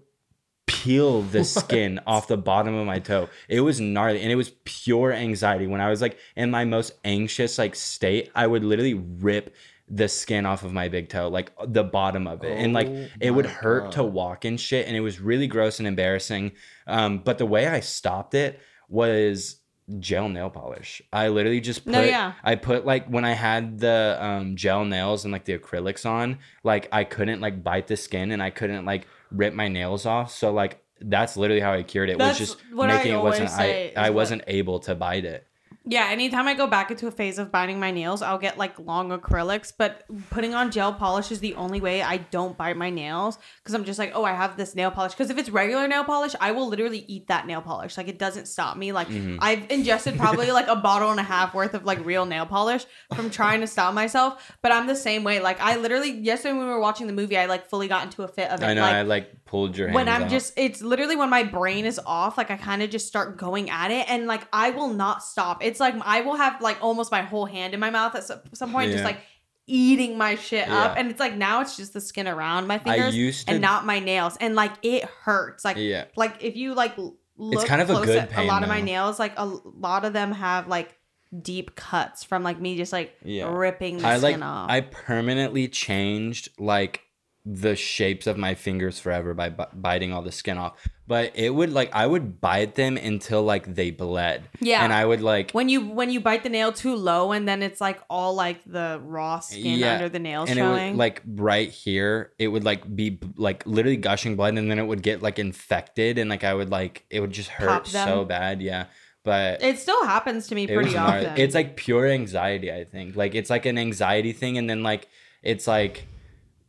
peel the skin off the bottom of my toe. It was gnarly and it was pure anxiety. When I was like in my most anxious like state, I would literally rip the skin off of my big toe, like the bottom of it. and like Oh it would hurt to walk and shit. And it was really gross and embarrassing. Um, but the way I stopped it was gel nail polish. I literally just put No, yeah. I put like when I had the um, gel nails and like the acrylics on, like I couldn't like bite the skin and I couldn't like rip my nails off. So like that's literally how I cured it. That's was just making it wasn't I I wasn't able to bite it. Yeah, anytime I go back into a phase of biting my nails, I'll get like long acrylics, but putting on gel polish is the only way I don't bite my nails because I'm just like, oh, I have this nail polish. Because if it's regular nail polish, I will literally eat that nail polish. Like it doesn't stop me. Like Mhm. I've ingested probably like a bottle and a half worth of like real nail polish from trying to stop myself. But I'm the same way. Like I literally yesterday when we were watching the movie, I like fully got into a fit of it. I know like, I like pulled your when I'm out. just it's literally when my brain is off, like I kind of just start going at it and like I will not stop. It's like I will have like almost my whole hand in my mouth at some, point, just like eating my shit up. Yeah. And it's like now it's just the skin around my I fingers used to and not my nails. And like it hurts. Like yeah. like if you like look kind of a close good at a pain, lot of my nails, like a lot of them have like deep cuts from like me just like Yeah. ripping the I skin like off. I permanently changed like the shapes of my fingers forever by bi- biting all the skin off. But it would like I would bite them until like they bled. Yeah. And I would like when you when you bite the nail too low and then it's like all like the raw skin Yeah, under the nail and it showing. would like right here it would like be like literally gushing blood and then it would get like infected and like I would like it would just hurt so bad. Yeah. But it still happens to me pretty often. It's like pure anxiety, I think. Like it's like an anxiety thing, and then like it's like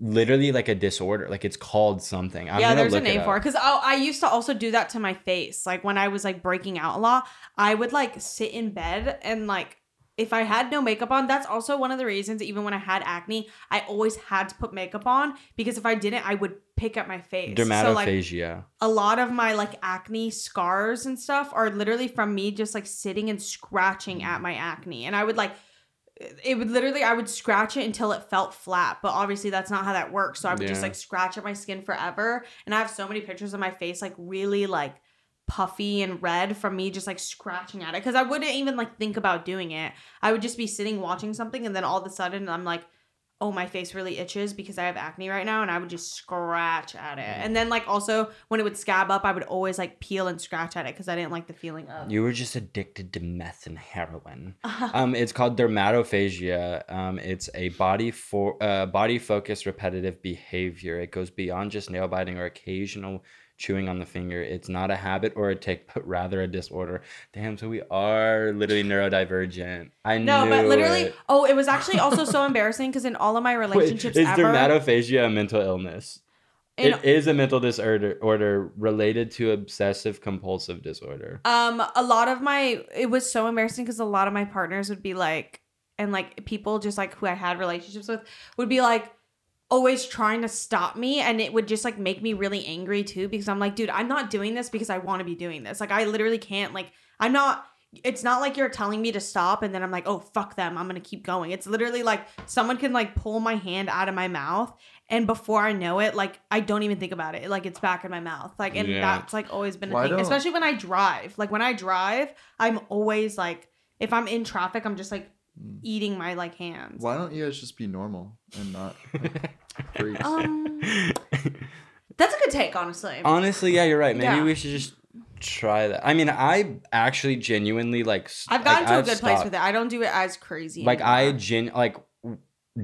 literally like a disorder. Like it's called something. I'm yeah, there's a name it for it. Because I, I used to also do that to my face. Like when I was like breaking out a lot, I would like sit in bed and like if I had no makeup on, that's also one of the reasons. Even when I had acne, I always had to put makeup on because if I didn't, I would pick at my face. So like Dermatophagia. a lot of my like acne scars and stuff are literally from me just like sitting and scratching at mm. my acne and i would like it would literally i would scratch it until it felt flat but obviously that's not how that works. So i would just like scratch at my skin forever. And i have so many pictures of my face like really like puffy and red from me just like scratching at it because i wouldn't even like think about doing it. I would just be sitting watching something and then all of a sudden i'm like oh my face really itches because i have acne right now and i would just scratch at it and then like also when it would scab up i would always like peel and scratch at it because i didn't like the feeling of You were just addicted to meth and heroin. um, it's called dermatophagia. Um, it's a body for uh, body focused repetitive behavior. It goes beyond just nail biting or occasional chewing on the finger. It's not a habit or a tic, but rather a disorder. Damn, so we are literally neurodivergent. I no knew but literally it. oh it was actually also so embarrassing because in all of my Wait, relationships is ever dermatophagia a mental illness? in, it is a mental disorder order related to obsessive compulsive disorder. Um, a lot of my it was so embarrassing because a lot of my partners would be like, and like people just like who I had relationships with would be like always trying to stop me and it would just like make me really angry too because I'm like, dude, I'm not doing this because I want to be doing this. Like I literally can't like I'm not it's not like you're telling me to stop and then I'm like, "Oh, fuck them. I'm going to keep going." It's literally like someone can like pull my hand out of my mouth and before I know it, like I don't even think about it. Like it's back in my mouth. Like and Yeah. that's like always been a Why thing, don't- especially when I drive. Like when I drive, I'm always like if I'm in traffic, I'm just like. Eating my like hands. Why don't you guys just be normal and not like, freaks? Um That's a good take, honestly. Honestly, yeah, you're right. Maybe Yeah. we should just try that. I mean, I actually genuinely like. s- I've gotten like, to a I've good place stopped. with it. I don't do it as crazy. Like I anymore. gen like w-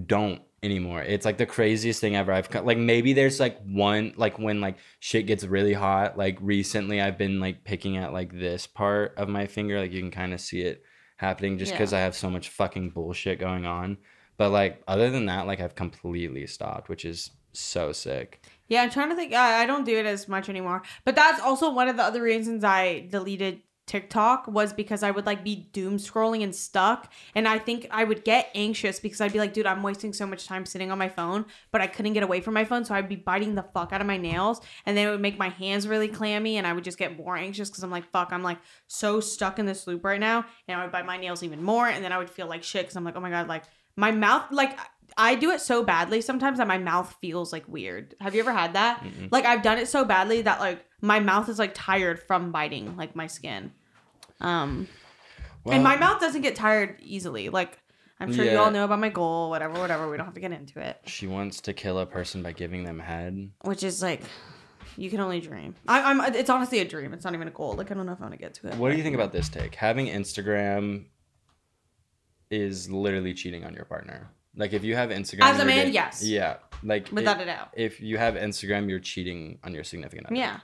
don't anymore. It's like the craziest thing ever. I've co- like maybe there's like one like when like shit gets really hot. Like recently, I've been like picking at like this part of my finger. Like you can kind of see it happening just Yeah. because I have so much fucking bullshit going on. But like other than that, like I've completely stopped, which is so sick. Yeah, I'm trying to think. I, I don't do it as much anymore. But that's also one of the other reasons I deleted TikTok was because I would like be doom scrolling and stuck. And I think I would get anxious because I'd be like, dude, I'm wasting so much time sitting on my phone, but I couldn't get away from my phone. So I'd be biting the fuck out of my nails. And then it would make my hands really clammy. And I would just get more anxious because I'm like, fuck, I'm like so stuck in this loop right now. And I would bite my nails even more. And then I would feel like shit because I'm like, oh my God, like my mouth, like I do it so badly sometimes that my mouth feels like weird. Have you ever had that? Mm-mm. Like I've done it so badly that like my mouth is like tired from biting like my skin. Um and my mouth doesn't get tired easily. Like I'm sure you all know about my goal, whatever, whatever. We don't have to get into it. She wants to kill a person by giving them head. Which is like you can only dream. I, I'm it's honestly a dream. It's not even a goal. Like I don't know if I want to get to it. What do you think about this take? Having Instagram is literally cheating on your partner. Like if you have Instagram, As a man, getting- yes. Yeah, like Without if, a doubt. if you have Instagram, you're cheating on your significant other. Yeah.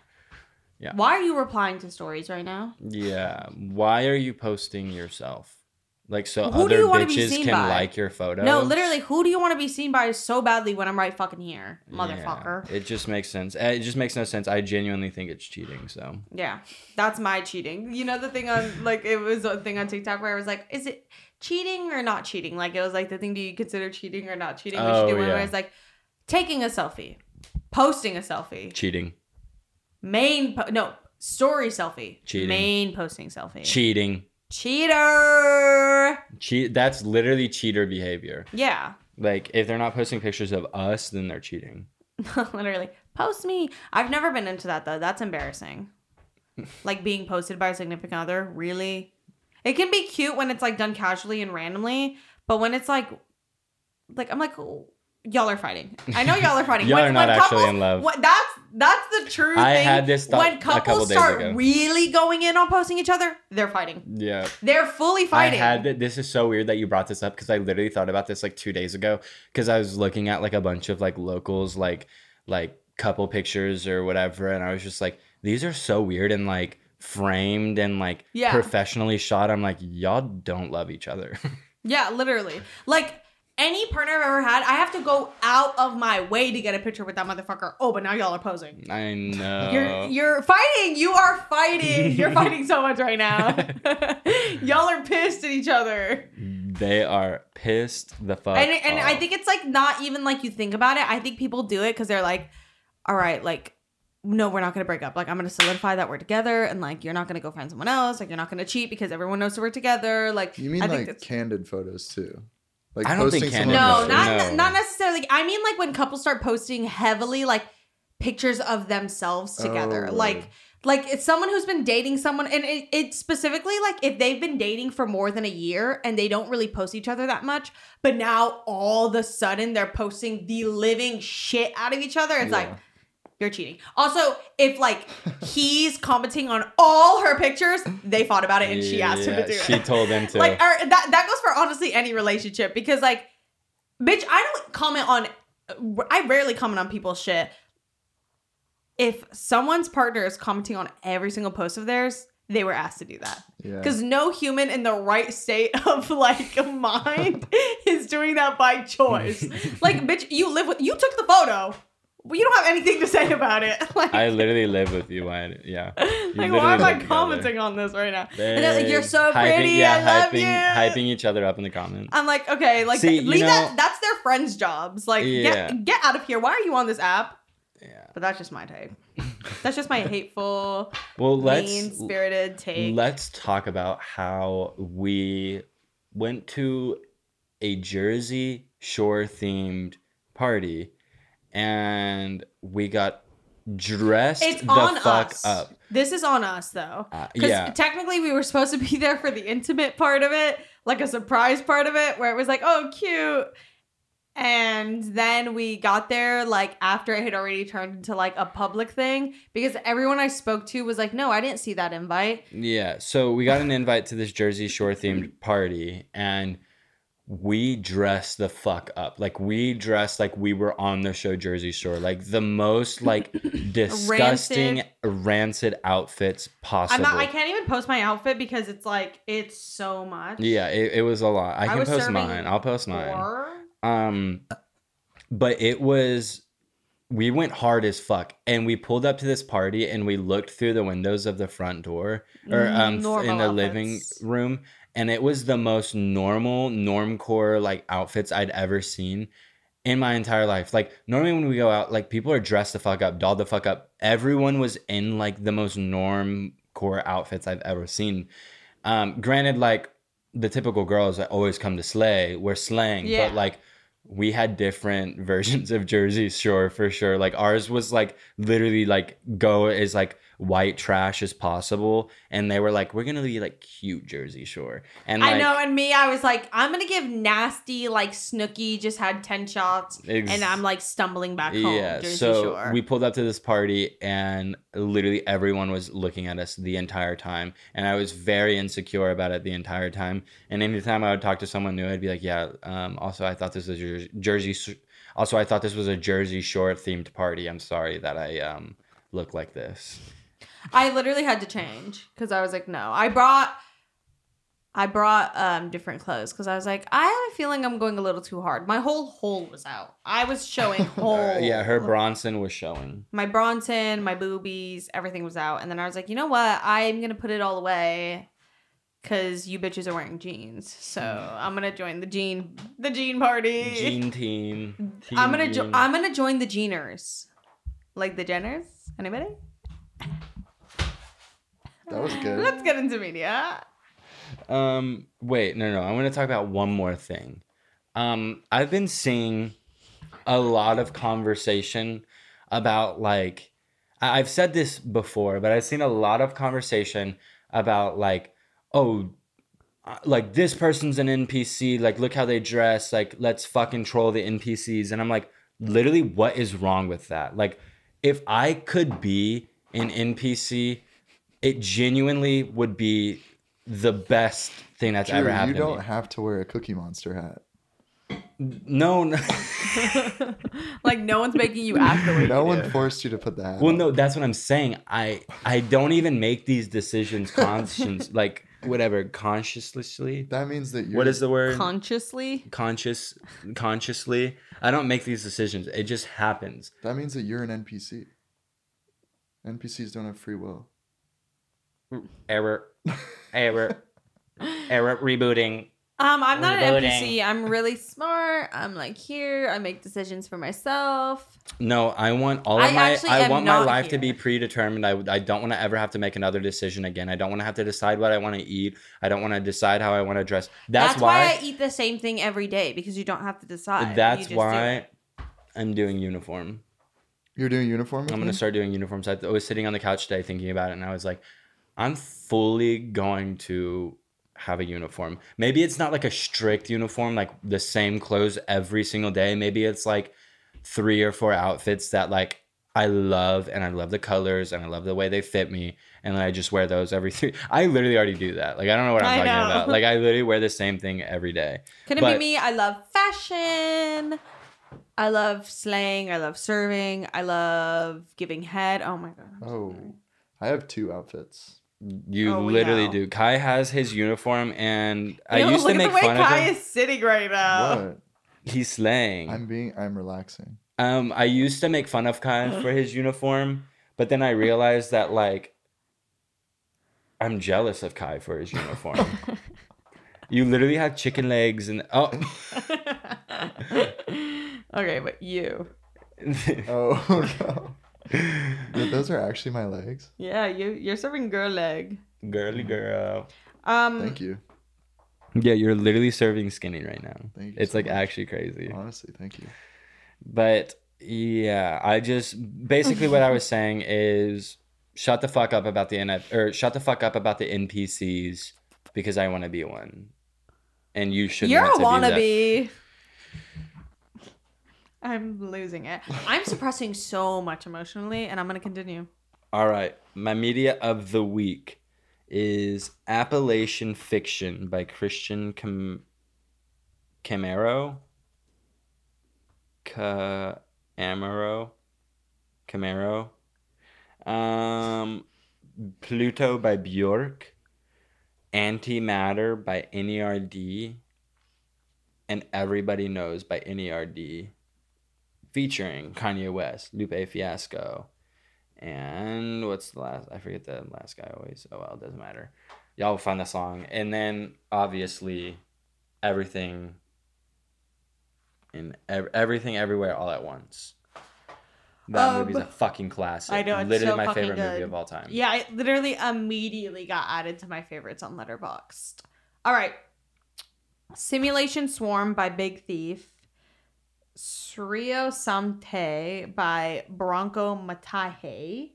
Yeah. Why are you replying to stories right now? Yeah. Why are you posting yourself? Like so Who other you wanna be bitches can by? like your photo. No, literally, who do you want to be seen by so badly when I'm right fucking here, Yeah, motherfucker? it just makes sense. Eh, It just makes no sense. I genuinely think it's cheating. So Yeah, that's my cheating. You know the thing on like it was a thing on TikTok where I was like, is it cheating or not cheating? Like it was like the thing do you consider cheating or not cheating? We should Oh, do where yeah. it's like taking a selfie, posting a selfie, cheating, main po- no story selfie, Cheating. main posting selfie, cheating, cheater. cheat. That's literally cheater behavior. Yeah, Like if they're not posting pictures of us, then they're cheating. literally post me. I've never been into that though. That's embarrassing. like being posted by a significant other, really. It can be cute when it's like done casually and randomly, but when it's like, like I'm like, oh, y'all are fighting. I know y'all are fighting. Y'all When- are not when actually in love. What, that's that's the true I thing. had this thought when a couple couples days start ago. really going in on posting each other, they're fighting. Yeah. They're fully fighting. I had th- this is so weird that you brought this up because I literally thought about this like two days ago because I was looking at like a bunch of like locals like like couple pictures or whatever and I was just like these are so weird and like framed and like Yeah. professionally shot. I'm like y'all don't love each other. Yeah, literally. Like any partner I've ever had, I have to go out of my way to get a picture with that motherfucker. Oh, but now y'all are posing. I know. You're you're fighting. You are fighting. You're fighting so much right now. y'all are pissed at each other. they are pissed the fuck. And and I think it's like not even like you think about it. I think people do it because they're like, all right, like. No, we're not gonna break up. Like, I'm gonna solidify that we're together, and like, you're not gonna go find someone else. Like, you're not gonna cheat because everyone knows that we're together. Like, You mean I think like that's- candid photos too? Like I don't think posting candid No, No, not no. not necessarily. I mean, like when couples start posting heavily, like pictures of themselves together, Oh, like word. like it's someone who's been dating someone, and it, it specifically like if they've been dating for more than a year and they don't really post each other that much, but now all of a sudden they're posting the living shit out of each other. It's like Yeah. You're cheating. Also, if like he's commenting on all her pictures, they fought about it and she asked him to do She it She told them to. like or that that goes for honestly any relationship because like bitch i don't comment on i rarely comment on people's shit if someone's partner is commenting on every single post of theirs they were asked to do that Yeah. because no human in the right state of like mind is doing that by choice like bitch you live with you took the photo you don't have anything to say about it like I literally live with you. I, yeah. You like why am i together. commenting on this right now and they're like you're so Hyping- pretty yeah, i love hyping, you hyping each other up in the comments. I'm like, okay, like See, leave know- that. That's their friends' jobs. Like, Yeah. get get out of here. Why are you on this app? Yeah. But that's just my take. That's just my hateful, Well, mean spirited take. let's talk about how we went to a Jersey Shore themed party and we got dressed it's the on fuck us. up. This is on us though. Uh, Because yeah. technically we were supposed to be there for the intimate part of it, like a surprise part of it, where it was like, oh, cute. And then we got there like after it had already turned into like a public thing because everyone I spoke to was like, no, I didn't see that invite. Yeah, so we got an invite to this Jersey Shore themed party and we dressed the fuck up. Like we dressed like we were on the show Jersey Shore. Like the most like disgusting rancid, outfits possible. I'm not. I can't even post my outfit because it's like it's so much. yeah, it, it was a lot. I I can post mine. I'll post mine. Or Um but it was we went hard as fuck and we pulled up to this party and we looked through the windows of the front door or um f- Normal in the living room and it was the most normal normcore like outfits I'd ever seen in my entire life. Like normally when we go out, like people are dressed the fuck up, dolled the fuck up. Everyone was in like the most norm core outfits I've ever seen. Um, granted, like the typical girls that always come to slay were slaying, Yeah. but like we had different versions of Jersey Shore for sure. Like ours was like literally like go as like white trash as possible, and they were like, we're gonna be like cute Jersey Shore, and like, I know, and me, I was like, I'm gonna give nasty like Snooki just had ten shots, Ex- and I'm like stumbling back home. Yeah, Jersey so Shore. we pulled up to this party and literally everyone was looking at us the entire time. And I was very insecure about it the entire time. And anytime I would talk to someone new, I'd be like, yeah, um, also, I thought this was Jer- Jersey. Sh- Also, I thought this was a Jersey Shore themed party. I'm sorry that I um, look like this. I literally had to change because I was like, no. I brought I brought um different clothes because I was like, I have a feeling I'm going a little too hard. My whole hole was out. I was showing whole. Uh, yeah, her Bronson was showing. my Bronson, my boobies, everything was out. And then I was like, you know what? I'm gonna put it all away because you bitches are wearing jeans. So I'm gonna join the jean the jean party. Jean team. I'm gonna jo- I'm gonna join the Jeaners. Like the Jenners? Anybody? That was good. Let's get into media. Um, wait, no, no. I want to talk about one more thing. Um, I've been seeing a lot of conversation about like I- I've said this before, but I've seen a lot of conversation about like, oh, uh, like this person's an NPC. Like look how they dress. Like let's fucking troll the NPCs. And I'm like, literally, what is wrong with that? Like, if I could be an NPC, it genuinely would be the best thing that's Drew, ever happened. to don't me. have to wear a Cookie Monster hat. No, no. like no one's making you act the way No you one do. forced you to put the hat. Well, on. no, that's what I'm saying. I I don't even make these decisions conscious, like whatever, consciously. That means that you're. What is the word? consciously. Conscious, consciously. I don't make these decisions. It just happens. That means that you're an NPC. NPCs don't have free will. Error, error, error. Rebooting. Um, I'm not an Rebooting. NPC. I'm really smart. I'm like here. I make decisions for myself. No, I want all I of my. I want my not life to be predetermined. I I don't want to ever have to make another decision again. I don't want to have to decide what I want to eat. I don't want to decide how I want to dress. That's, That's, why, why. I eat the same thing every day because you don't have to decide. That's just do why. I'm doing uniform. You're doing uniform. With I'm gonna start doing uniforms. I I was sitting on the couch today thinking about it, and I was like, I'm fully going to have a uniform. Maybe it's not like a strict uniform, like the same clothes every single day. Maybe it's like three or four outfits that like I love, and I love the colors, and I love the way they fit me, and then I just wear those every three. I literally already do that. Like I don't know what I'm I talking know. about. Like I literally wear the same thing every day. Couldn't But- be me. I love fashion. I love slang. I love serving. I love giving head. Oh my god. Oh. I have two outfits. You Oh, literally know. do. Kai has his uniform, and I Ew, used to make at the way fun Kai of him. is sitting right now. what? He's slaying. I'm being. I'm relaxing. Um, I used to make fun of Kai for his uniform, but then I realized that like I'm jealous of Kai for his uniform. you literally have chicken legs and oh okay, but you. Oh no. Th- Those are actually my legs. Yeah, you you're serving girl leg. girly girl. Um Thank you. Yeah, you're literally serving skinny right now. Thank you It's so like much. actually crazy. Honestly, thank you. But yeah, I just basically what I was saying is shut the fuck up about the NF or shut the fuck up about the NPCs because I want to be one, and you should. Not be. You're a want to be that. I'm losing it. I'm suppressing so much emotionally, and I'm gonna continue. All right, my media of the week is Appalachian Fiction by Christian Cam- Camaro. Camaro. Camaro. Um, Pluto by Bjork. Antimatter by NERD. And Everybody Knows by NERD. Featuring Kanye West, Lupe Fiasco. And what's the last? I forget the last guy always. Oh well, it doesn't matter. Y'all will find the song. And then obviously everything in ev- everything everywhere all at once. That Um, movie's a fucking classic. I know, it's literally so my favorite movie of all time. Yeah, I literally immediately got added to my favorites on Letterboxd. All right. Simulation Swarm by Big Thief. Srio Samte by Bronco Matahe.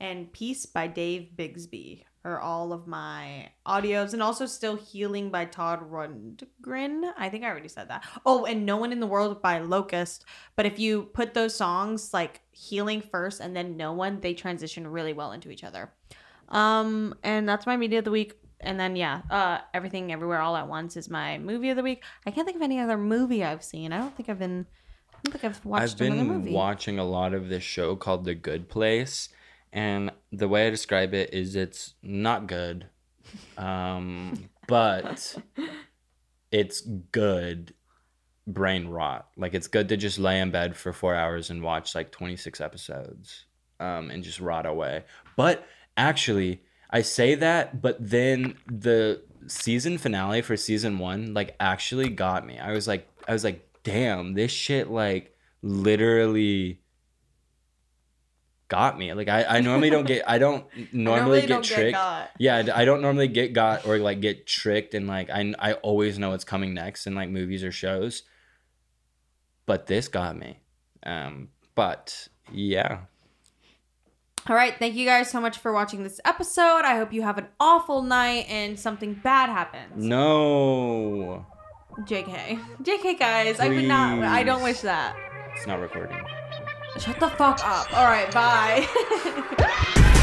And Peace by Dave Bigsby are all of my audios. And also Still Healing by Todd Rundgren. I think I already said that. Oh, and No One in the World by Locust. But if you put those songs like Healing first and then No One, they transition really well into each other. Um, and that's my media of the week. And then yeah, uh, everything everywhere all at once is my movie of the week. I can't think of any other movie I've seen. I don't think I've been. I think I've watched I've been movie. watching a lot of this show called The Good Place, and the way I describe it is it's not good, um, but it's good brain rot. Like it's good to just lay in bed for four hours and watch like twenty six episodes, um, and just rot away. But actually, I say that, but then the season finale for season one like actually got me. I was like, I was like, damn, this shit like literally got me. Like I, I normally don't get, I don't I normally, get don't tricked. got. Yeah, I don't normally get got or like get tricked and like I I always know what's coming next in like movies or shows. But this got me. Um but yeah. All right, thank you guys so much for watching this episode. I hope you have an awful night and something bad happens. No. JK. JK guys, I would not I don't wish that. It's not recording. Shut the fuck up. All right, bye.